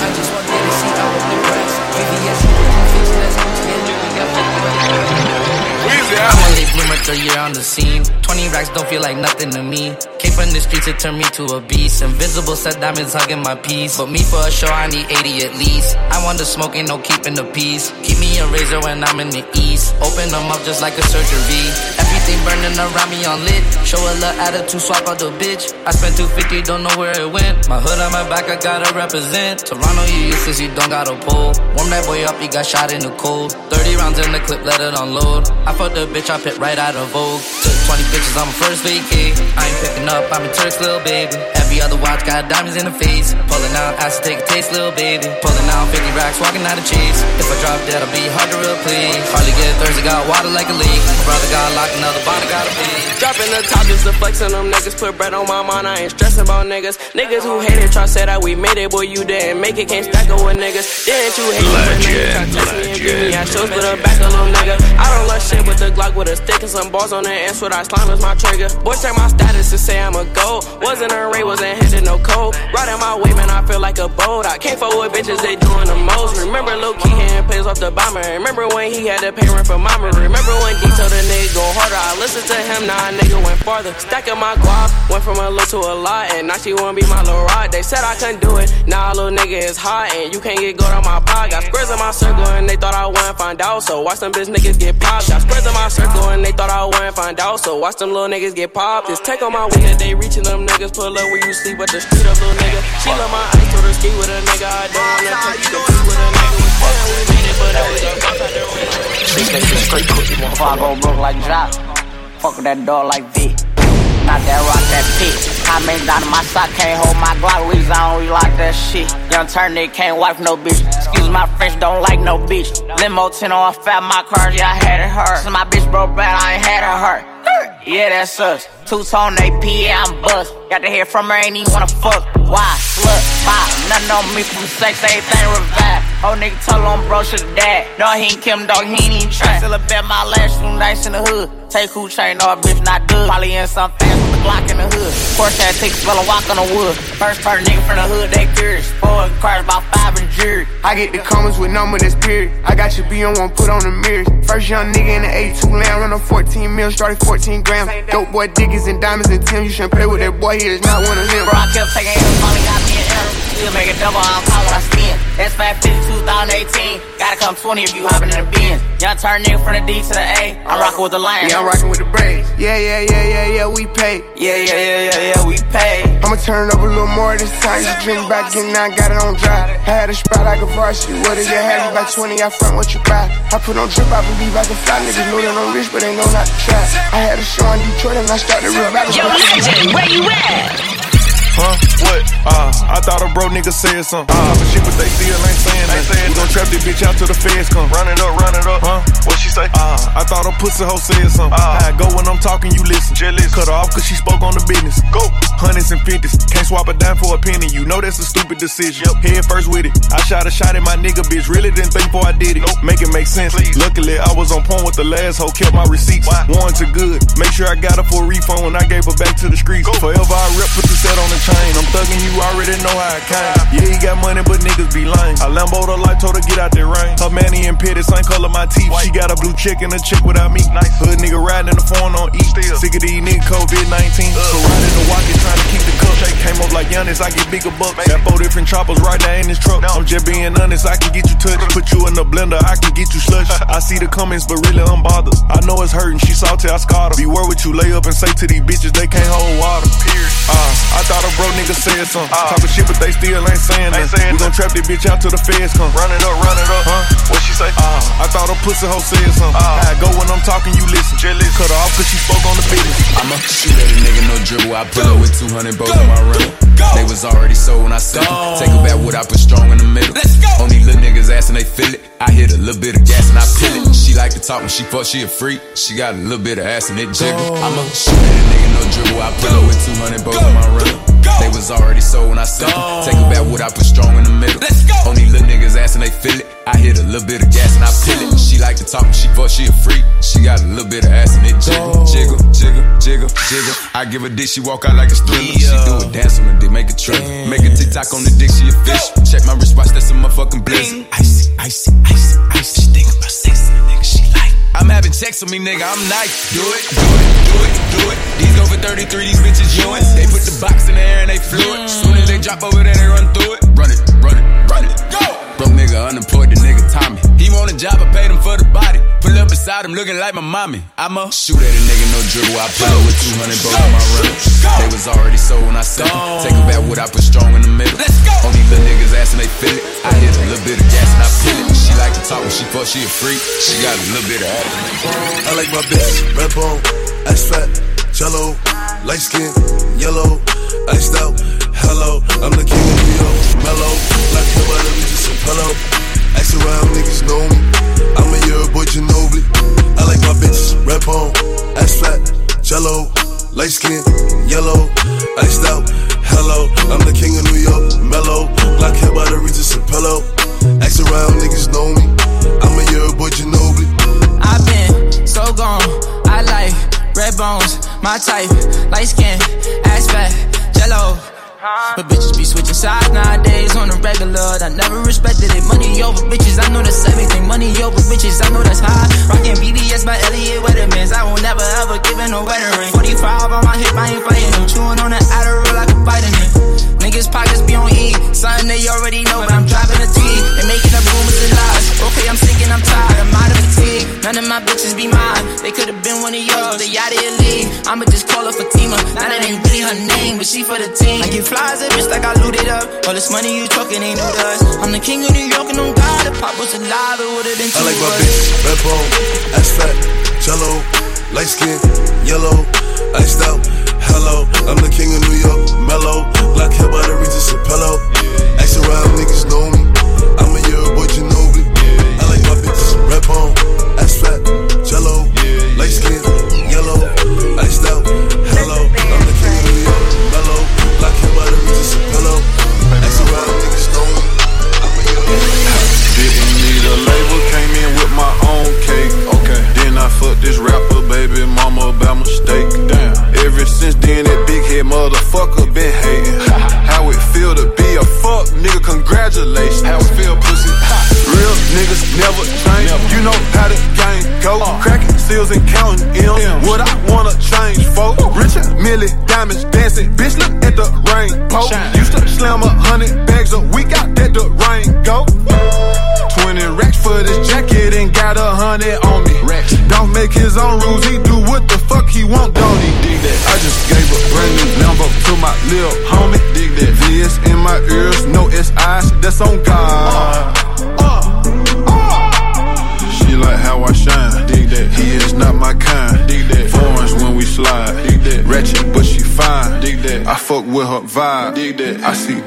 Speaker 29: I just want to see I want the racks. VVS, that's Gucci and Louis got 50
Speaker 30: I'm a late bloomer, third year on the scene. 20 racks don't feel like nothing to me. Came from the streets, it turned me to a beast. Invisible set diamonds hugging my piece. But me for a show, I need 80 at least. I want the smoke, ain't no keeping the peace. Keep me a razor when I'm in the east. Open them up just like a surgery. Everything burning around me on lit. Show a little attitude, swap out the bitch. I spent 250, don't know where it went. My hood on my back, I gotta represent. Toronto, you useless, you don't got a pull. Warm that boy up, he got shot in the cold. 30 rounds in the clip, let it unload. I fucked the bitch, I pit right out of Vogue. Took 20 pictures on my first vacay. I ain't picking up, I'm a Turk's little baby. Every other watch got diamonds in the face. Pulling out, ass to take a taste, little baby. Pulling out 50 racks, walking out of chase. If I drop dead, I'll be hard to replace. Hardly get thirsty, got water like a leak. My brother got locked, another body got a beat.
Speaker 31: Dropping the top just to flex on them niggas. Put bread on my mind, I ain't stressing about niggas. Niggas who hate it, try say that we made it, boy, you didn't make it. Can't stack up with niggas. Didn't you hate it when niggas try to test me and beat me? I shows with a back, a little nigga. I don't love shit with the Glock with a stick and some balls on it. And sweat I slime is my trigger. Boys check my status to say I'm a gold. Wasn't a ray, was wasn't handed no code. Riding my way, man, I feel like a boat. I can't fuck bitches, they doing the most. Remember Lil Key hand plays off the bomber. Remember when he had to pay rent for mama. Remember when D told the nigga go harder. I listened to him, now a nigga went farther. Stacking my guap, went from a little to a lot. And now she wanna be my little ride. They said I couldn't do it. Now a little nigga is hot, and you can't get gold on my pod. Got squares in my circle, and they thought I wouldn't find out. So watch them bitch niggas get popped. Got squares in my circle, and they thought I wouldn't find out. So watch them little niggas get popped. Just take on my weed, they reaching them niggas. Pull up where you sleep, but the street up, little nigga. She love my ice, told her ski with a nigga. I don't wanna take you ski with a nigga. Was down, we made it, but there with a
Speaker 32: that shit straight. Before I go broke like Jock. Fuck with that dog like Vic. Not that rock, that pit. I make down in my sock, can't hold my Glock. We zone, we like that shit. Young turn nigga can't wipe no bitch. Excuse my French, don't like no bitch. Limo 10 on fat, my cars, yeah, I had it hurt. So my bitch broke bad, I ain't had her hurt. Yeah, that sucks. Two tone AP, yeah, I'm bust. Got to hear from her, ain't even wanna fuck. Why? Slut, pop, nothing on me from sex, everything revive. Oh, nigga told him bro should dad. No, he ain't Kim, dog, he ain't even try. Still a bet my last two nights in the hood. Take who chain, no, bitch not good. Probably in some fast with the in the hood. Porsche had take spell a walk on the wood. First part nigga from the hood, they curious. Four cars, about five and jury.
Speaker 18: I get the comments with number that's period. I got your B on one, put on the mirrors. First young nigga in the A2 land, run on 14 mil, started 14 grams. Dope boy diggers and diamonds and Tim. You shouldn't play with that boy, he is not one of them.
Speaker 32: Bro, I kept taking L's, only got me an error. Still make it double, I'm call when I spin. That's 550 2018. Gotta come 20 if you hopping in the Benz. Young turn nigga from the D to the A. I'm rocking with the Lions.
Speaker 18: Yeah, I'm rocking with the braids. Yeah, yeah, yeah, yeah, yeah, we pay.
Speaker 32: Yeah, yeah, yeah, yeah, yeah, we pay.
Speaker 18: I'ma turn it up a little more this time. Just drink back in, now I got it on dry. I had a spot like a varsity. What is your heavy by 20? I front what you buy. I put on drip, I believe I can fly. Niggas know that I'm rich, but they know not to try. I had a show in Detroit and I started real back.
Speaker 3: Yo, legend, where you at?
Speaker 33: Huh? What? Uh, I thought a bro nigga said something. Uh, but shit, but they still ain't saying ain't that. We gon' trap this bitch out till the feds come. Run it up, run it up. Huh? What she say? Uh, I thought a pussy hoe said something. Uh, I go when I'm talking, you listen. Jealous. Cut her off cause she spoke on the business. Go. Hundreds and fifties. Can't swap a dime for a penny. You know that's a stupid decision. Yep. Head first with it. I shot a shot at my nigga, bitch. Really didn't think before I did it. Nope. Make it make sense. Please. Luckily, I was on point with the last hoe. Kept my receipts. Why? One to good. Make sure I got her for a refund when I gave her back to the streets. Go. Forever I rep, put the set on the chain. I'm thugging you already know how I came. Yeah, he got money, but niggas be lame. I Lambo the light, told her get out that rain. Her manny and pitty, same color my teeth. She got a blue chick and a chick without me. Nice. Hood nigga riding in the phone on E. Still. Sick of these niggas COVID 19. Uh. So riding the walkie trying to keep the cup. Came up like Giannis, I get bigger bucks. Got four different choppers right there in this truck. I'm just being honest, I can get you touched. Put you in the blender, I can get you slush. I see the comments, but really I'm bothered. I know it's hurting, she salty, I scarred her. Beware what you lay up and say to these bitches, they can't hold water. Uh, I thought a bro niggas said something. Uh. Talking shit, but they still ain't saying nothing. We gon' trap this bitch out till the feds come. Run it up, run it up. Huh? What she say? Uh, I thought a pussy hoe said something. Uh, I go when I'm talking, you listen. Jealous. Cut her off cause she spoke on the business.
Speaker 34: I'ma shoot at a nigga, no dribble. I pull up with 200 bows in my rental. They was already sold when I said Take it back what I put strong in the middle. Let's go. Only little niggas ass and they feel it. I hit a little bit of gas and I feel it. She like to talk when she fuck, she a freak. She got a little bit of ass and it jiggle. I'ma shoot at a nigga, no dribble. I pull up with 200 bows in my rental. They was already sold when I said Take it back what I put strong in the middle. Only little niggas ass and they feel it. I hit a little bit of gas and I feel it. She like to talk she fuck, she a freak. She got a little bit of ass and it jiggle, jiggle, jiggle, jiggle, jiggle. I give a dick, she walk out like a thriller. She do a dance on the dick, make a trip. Make a TikTok on the dick, she a fish. Check my wristwatch, that's a motherfucking blizzard. Icy, icy, icy, icy. She think about sex, nigga. I'm having sex with me, nigga, I'm nice. Do it, do it, do it, do it. These go for 33, these bitches yours. They put the box in the air and they flew it. Soon as they drop over there, they run through it. Run it, run it, run it. Go! Broke nigga, unemployed, the nigga Tommy. He want a job, I paid him for the body. Pull up beside him, looking like my mommy. I'ma shoot at a nigga, no dribble. I pull up with 200 bows in my runner. They was already sold when I said Take it back what I put strong in the middle. Let's go. Only little niggas asking they feel it. I hit a little bit of gas and I feel it. She like to talk when she fuck, she a freak. She got a little bit of ass.
Speaker 7: I like my bitch, red bone, ass fat, jello, light skin, yellow, iced out. Hello, I'm the king of New York, mellow, like him out of me just a pillow. Ask around, niggas know me. I'm a year boy Ginobili. I like my bitches, red bone, ass fat, jello, light skin, yellow, iced out. Hello, I'm the king of New York, mellow, like him out of Regis a pillow. Ask around, niggas know me. I'm a year boy Ginobili.
Speaker 35: I've been so gone. I like red bones, my type, light skin, ass fat, jello.
Speaker 30: But bitches be switching sides nowadays on the regular. I never respected it. Money over bitches, I know that's everything. Money over bitches, I know that's high. Rockin' VVS by Elliot Wettermans. I will never ever give in a wedding ring. 45 on my hip, I ain't fighting. Chewing on the Adderall like a vitamin. Niggas pockets be on E. Something they already know, but I'm driving a T. They making up rumors and lies. Okay, I'm sinking, I'm tired. I'm out of fatigue. None of my bitches be mine. They could've been one of yours. They out of your league. I'ma just call her Fatima. Now that ain't really her name, but she for the team. I get flies at bitch like I looted up. All this money you talking ain't new to us. I'm the king of New York and on God. If Pop was alive, it would've been two
Speaker 10: I like my bitch, red bone, ass fat, jello, light skin, yellow, iced out, hello. I'm the king of New York, mellow, black hair by the Regis Apello. Ask around, niggas know me. I'm a year boy, Ginobili. I like my bitch, red bone, ass fat,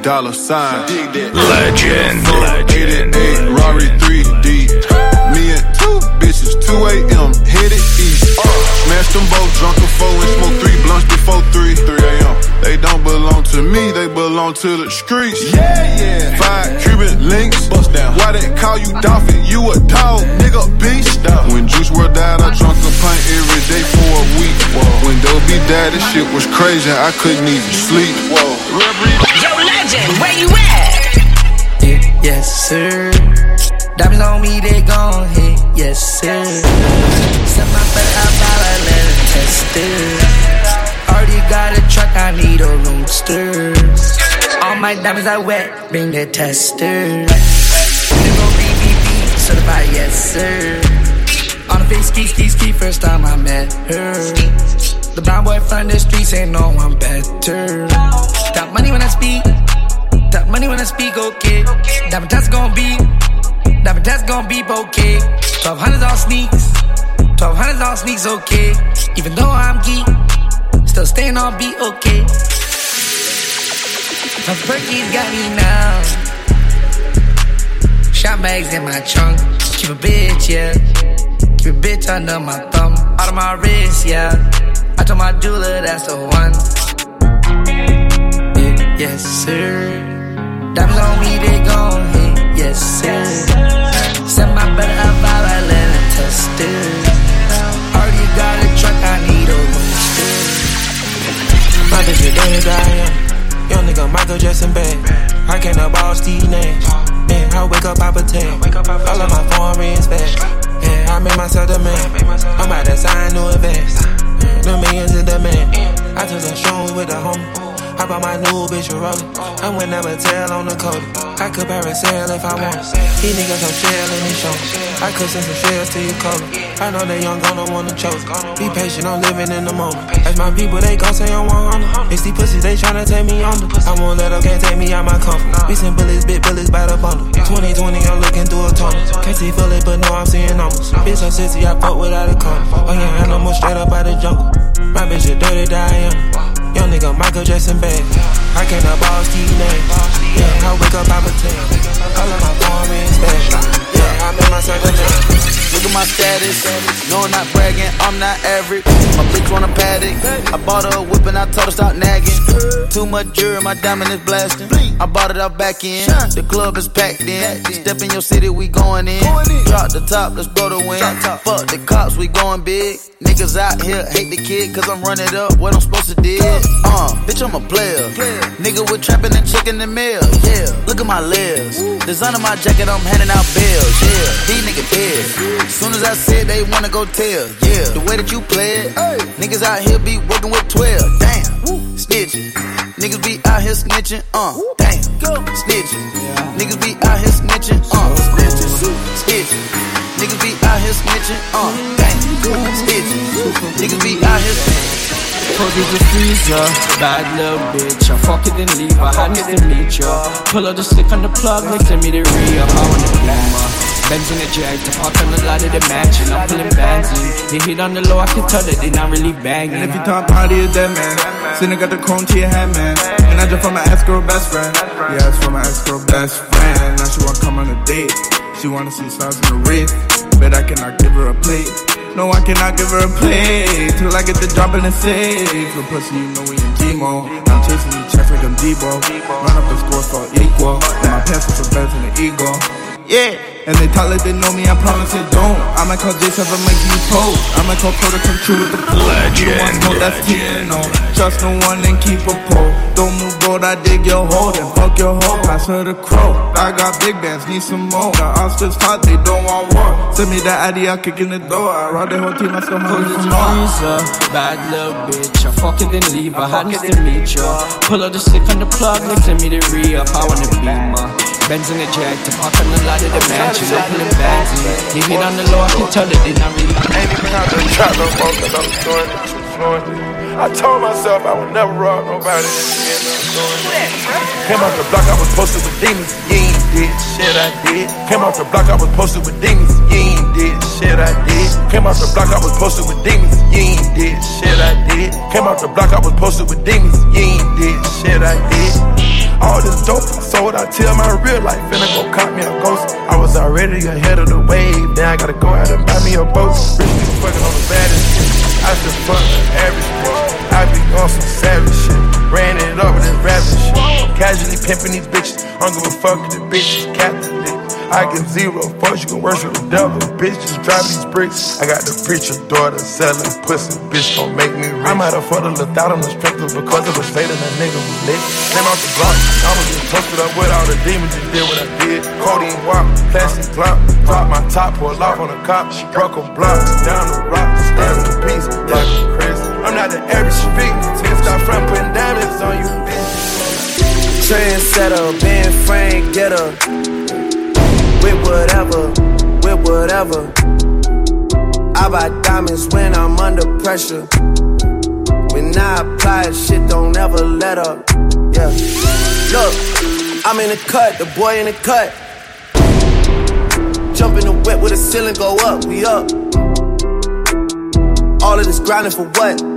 Speaker 2: Dollar sign.
Speaker 36: Legend, legend.
Speaker 2: 88 Rari 3D. Me and two bitches, 2 a.m. headed east. Smashed them both, drunk a four and smoked three blunts before 3. 3 a.m. They don't belong to me, they belong to the streets. Yeah, yeah. Five Cuban links. Bust down. Why they call you Dolphin? You a dog, nigga, beast. When Juice WRLD died, I drunk a pint every day for a week. When Dobie died, this shit was crazy, I couldn't even sleep.
Speaker 3: Yo, legend, where you at?
Speaker 30: Yeah, yes, sir. Diamonds on me, they gon' hit, yes, sir. Set my out while I let it test it. Already got a truck, I need a roadster. All my diamonds are wet, bring the tester. Nigga BBB, certified, yes, sir. On the face, ski, ski, ski, first time I met her. The brown boy from the streets ain't no one better. Got money when I speak. Got money when I speak, okay. Diamond test gon' be. Diamond test gon' be okay. 1200s on sneaks. 1200s on sneaks, okay. Even though I'm geek, still staying on beat, okay. My Perky's got me now. Shot bags in my trunk. Keep a bitch, yeah. Keep a bitch under my thumb. Out of my wrist, yeah. I told my jeweler that's the one. Yes, sir. Diamonds on me, they gon' hit, yes, sir. Send my brother up, I let him test it. Already got a truck, I need a rooster.
Speaker 26: My bitch as I am. Young nigga Michael Jackson bad. I can't about Steve Nash. Man, I wake up, I pretend. All of my foreign rings back. Yeah, I made myself the man. I'm about to sign new advance. The millions in the man. I took some shrooms with the homie. I bought my new bitch a roller. I went never tell on the code. I could parasail if I want. These niggas some shell in these shows. I could send some shells to your color. I know they young gonna wanna choke. Be patient, I'm living in the moment. As my people, they gon' say I'm 100. It's these pussies, they tryna take me under. I won't let them, can't take me out my comfort. We send bullets, big bullets by the bundle. 2020, I'm looking through a tunnel. Can't see fully, but know I'm seeing numbers. Bitch, so sissy, I fuck without a condom. Oh yeah, animal straight up out the jungle. My bitch a dirty Diana. Young nigga Michael Jackson bad. I can't up all Steve Nash. Yeah, I wake up, I pretend. All of my foreign rings back. Yeah, I made myself a man.
Speaker 37: Look at my status. No, I'm not bragging, I'm not average. My bitch want a paddock. I bought her a whip and I told her stop nagging. Too much jewelry, my diamond is blasting. I bought it out back in. The club is packed in. Step in your city, we going in. Drop the top, let's blow the wind. Fuck the cops, we going big. Niggas out here hate the kid, cause I'm running up what I'm supposed to do. Uh, bitch, I'm a player. Nigga with trapping and chicken the mail. Yeah, look at my lips. Design on my jacket, I'm handing out bills. Yeah, these niggas dead. Soon as I said they wanna go tell. Yeah, the way that you play it. Niggas out here be working with 12. Damn, snitching. Niggas be out here snitching. Uh, damn, snitching. Niggas be out here snitching. Uh, snitching. Niggas be out here snitching. Uh, damn, snitching. Niggas be out here snitching.
Speaker 38: Cold as a freezer, bad little bitch. I fuck it and leave, I had to meet ya. Pull out the stick on the plug, next to me the re-up. I wanna blame her. Benz in the jag, to park on the lot of the mansion. I'm pulling bands in. They hit on the low, I can tell that they not really banging.
Speaker 39: And if you talk party, it's that man. Sinner got the chrome to your hand, man. And I just from my ex girl best friend. Yeah, it's from my ex girl best friend. Now she wanna come on a date. She wanna see stars in the wrist. Bet I cannot give her a plate. No, I cannot give her a plate till I get the drop in the safe. For pussy, you know we in G-mode. I'm chasing these checks like I'm Debo. Run up the score for equal. And my pants are better than the ego. Yeah. And they talk like they know me, I promise it don't. I might call J7, make you post. I might call Pro to come true with the pool. You don't want smoke, that's Tino. Trust no one and keep a pole. Don't move, boat, I dig your hole. Then fuck your hoe, pass her the crow. I got big bands, need some more. The Oscars hot, they don't want war. Send me that ID, I'll kick in the door. I rob the whole team, I still hungry for more.
Speaker 38: freezer, bad little bitch. I fuck it and leave, I had to meet ya. Pull out the stick on the plug, next to me the re-up. I wanna be my Benz in the jag, to park on the lot of the mansion. I'm pulling bands in. They hit on the low, I can tell that they not really.
Speaker 11: Ain't even have to trap no more cause I'm doing it. I told myself I would never rob nobody. Came off the block, I was posted with demons. You ain't did shit I did. Came off the block, I was posted with demons. You ain't did shit I did. Came off the block, I was posted with demons. You ain't did shit I did. Came off the block, I was posted with demons. You ain't did shit I did. All this dope I sold, I tell my real life, finna go cop me a ghost. I was already ahead of the wave, now I gotta go out and buy me a boat. Rich nigga fucking on the baddest. I just fuck average bitch. I be on some savage shit. Ran it up with this rapping shit. Casually pimping these bitches. I don't give a fuck if the bitch is Catholic. I give zero fucks, you can worship the devil. Bitch, just drive these bricks. I got the preacher daughter selling pussy. Bitch, don't make me rich. I might have fucked a little thought on the strength of because it was fading, that nigga was lit. Came off the block, I was just toasted up with all the demons and did what I did. Codeine walk, plastic clock, drop my top, pull off on the cop. Broke a block, down the rock, stand in peace, like a. I'm not the average street, till stop front putting diamonds on you, bitch.
Speaker 5: Trendsetter, Ben Frank, get her. With whatever, with whatever. I buy diamonds when I'm under pressure. When I apply, shit don't ever let up. Yeah. Look, I'm in the cut, the boy in the cut. Jump in the wet with the ceiling go up, we up. All of this grinding for what?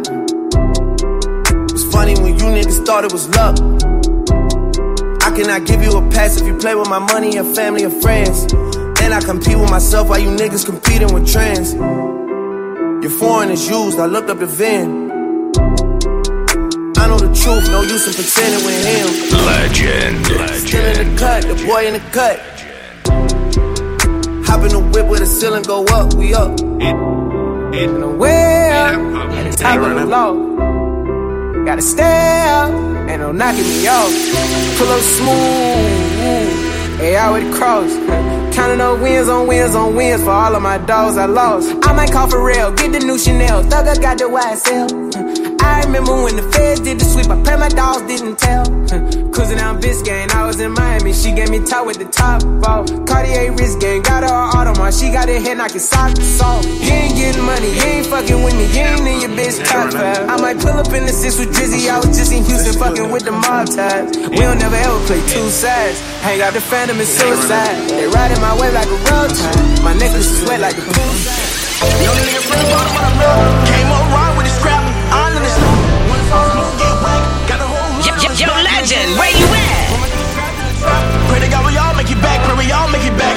Speaker 5: It's funny when you niggas thought it was luck. I cannot give you a pass if you play with my money and family and friends. And I compete with myself while you niggas competing with trends. Your foreign is used, I looked up the VIN. I know the truth, no use in pretending with him.
Speaker 2: Legend.
Speaker 5: Still in the cut, the boy in the cut. Hop in the whip with the ceiling go up, we up.
Speaker 38: In the well, at the top of the low. Gotta stay up, ain't no knocking me off. Pull up smooth, hey, I the cross. Counting up wins on wins on wins for all of my dogs I lost. I might call for real, get the new Chanel. Thugger got the YSL. I remember when the feds did the sweep, I pray my dogs didn't tell. Cruising down Biscayne, I was in Miami, she gave me top with the top off. Cartier wrist gang, got her Audemars, she got her head knocking socks off. You ain't getting money, you ain't fucking with me, you ain't in your bitch top five. I might pull up in the six with Drizzy, I was just in Houston fucking with the mob ties. We don't never ever play two sides. Hang out the phantom and suicide. They riding my way like a road time. My necklace is wet like a pool.
Speaker 11: Young nigga from the bottom of the middle. Came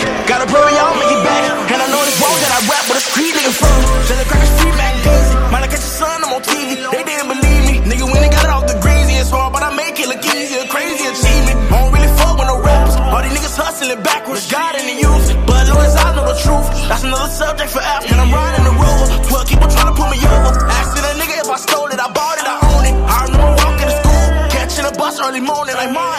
Speaker 11: back. Gotta pray we all make it back. And I know it's wrong that I rap with a street nigga first. Tell the crackers free Mac Daisy. Might I catch your son, I'm on TV. They didn't believe me. Nigga, when they got it off the greasy, it's hard, but I make it look easier. Crazy achievement. I don't really fuck with no rappers. All these niggas hustling backwards. God in the youth. But as I know the truth, that's another subject for after. And I'm riding the rover. 12 people trying to put me over. Asking a nigga if I stole it, I bought it, I own it. I remember walking to school, catching a bus early morning, like, Ma,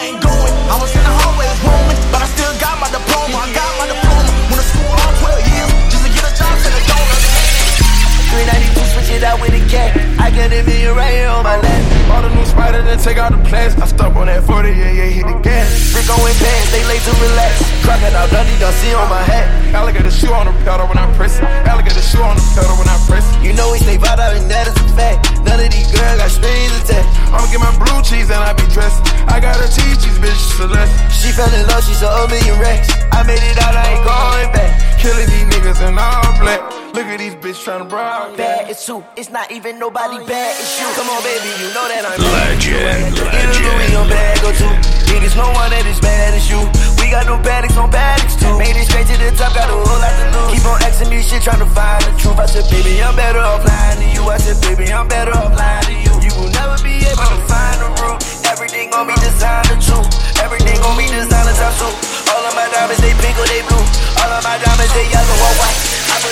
Speaker 40: done take out the plastic. I stop on that 40, yeah, yeah, hit the gas.
Speaker 19: Rick going pants, they late to relax. Crocodile Dundee, done see on my hat.
Speaker 40: Alligator shoe on the pedal when I press it. Alligator shoe on the pedal when I press it.
Speaker 19: You know we stay bought out and that is a fact. None of these girls got strings attached.
Speaker 40: I'ma get my blue cheese and I be dressed. I got her teach these bitches Celeste.
Speaker 19: She fell in love, she saw a million racks. I made it out, I ain't going back.
Speaker 40: Killing these niggas in all black. Look at these bitches trying to bribe.
Speaker 19: Bad, it's you. It's not even nobody oh, bad, it's you. Come on, baby, you know that I'm
Speaker 2: Legend,
Speaker 19: legend. your bag or two. Niggas, no one that is bad as you. We got no baddicks on baddicks too. Made it straight to the top, got a whole lot to lose. Keep on asking me shit, trying to find the truth. I said, baby, I'm better off lying to you. I said, baby, I'm better off lying to you. You will never be able to find the root. Everything gon' be designed the truth. Everything gon' be designed as suit. All of my diamonds, they pink or they blue. All of my diamonds, they yellow or white. In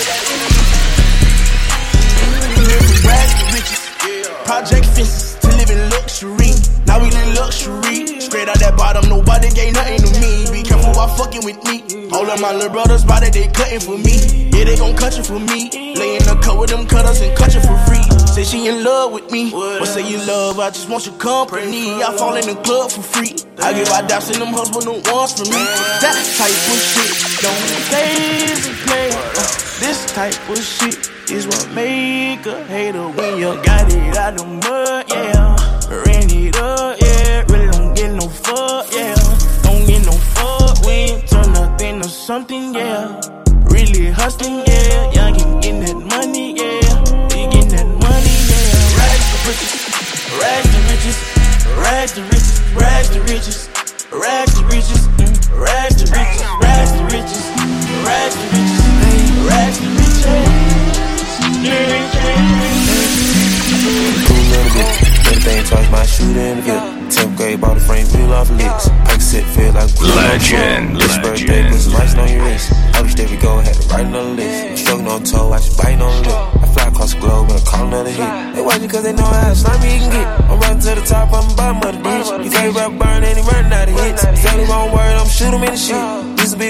Speaker 11: project fences to live in luxury. Now we live luxury. Straight out that bottom, nobody gave nothing to me. Be careful while fucking with me. All of my little brothers body, they cutting for me. Yeah, they gon' cut you for me. Lay in the cut with them cutters and cut you for free. Say she in love with me. What say you love, I just want your company. I fall in the club for free. I give my daps in them but no ones for me. That type of shit don't phase a play. This type of shit is what make a hater when you got it out the mud, yeah. Ran it up, yeah. Really don't get no fuck, yeah. Don't get no fuck, we ain't turn nothing to something, yeah. Really hustling, yeah. Young and getting that money, yeah.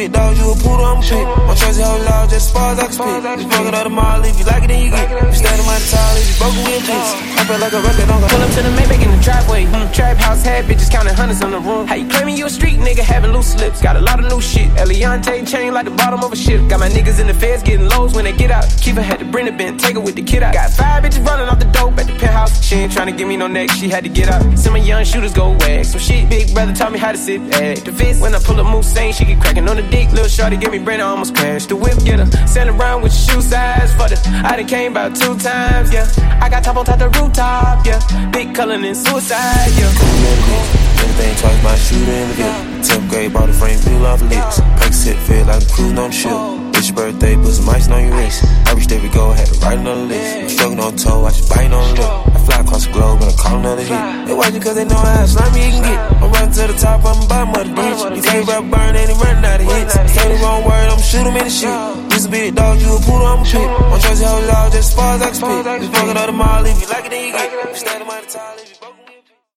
Speaker 26: These a big dog, a poodle, I'm pit. My choice hold loud, just as I can spit. Just fuck it up the mall, if you like it, then you get. You stand in my tall, if you broke, we'll fix. I feel like a record on
Speaker 38: Pull up to the Maybach in the driveway. Mm, trap house had bitches counting hundreds on the room. How you claiming you a street nigga having loose slips? Got a lot of new shit. Eliante chain like the bottom of a ship. Got my niggas in the feds getting lows when they get out. Keep had to bring the bin, take her with the kid out. Got five bitches running off the dope at the penthouse. She ain't trying to give me no neck, she had to get out. Some of young shooters go wag. Some shit, big brother taught me how to sit at the fist. When I pull up moose, saying she get cracking on the dick. Little shorty give me brain, I almost crashed. The whip get her. Send around with shoe size for the. I done came about two times, yeah. I got top on top the rooftop, yeah. Big color and suicide, yeah.
Speaker 26: Everything twice, my shooter in the VIP. 10th grade, bought a frame, wheel off licks. Pike sit, feel like a cruise on the ship. It's your birthday, put some ice on your wrist. I reached every goal, had to write another list. I'm struggling on toe, I just biting on lip. I fly across the globe and I call another hit. They watch you cause they know how slimy you can get. I'm running to the top, I'm bottom of the ditch. You can't rap burn and he running out of hits. Say the wrong word, I'm shoot him in the shit. This a big dog, you a poodle, I'm a pit. My choice hold loud just as far as I can spit. Just fuck it up the mall, if you like it, then you get it. You stand on my tall, if you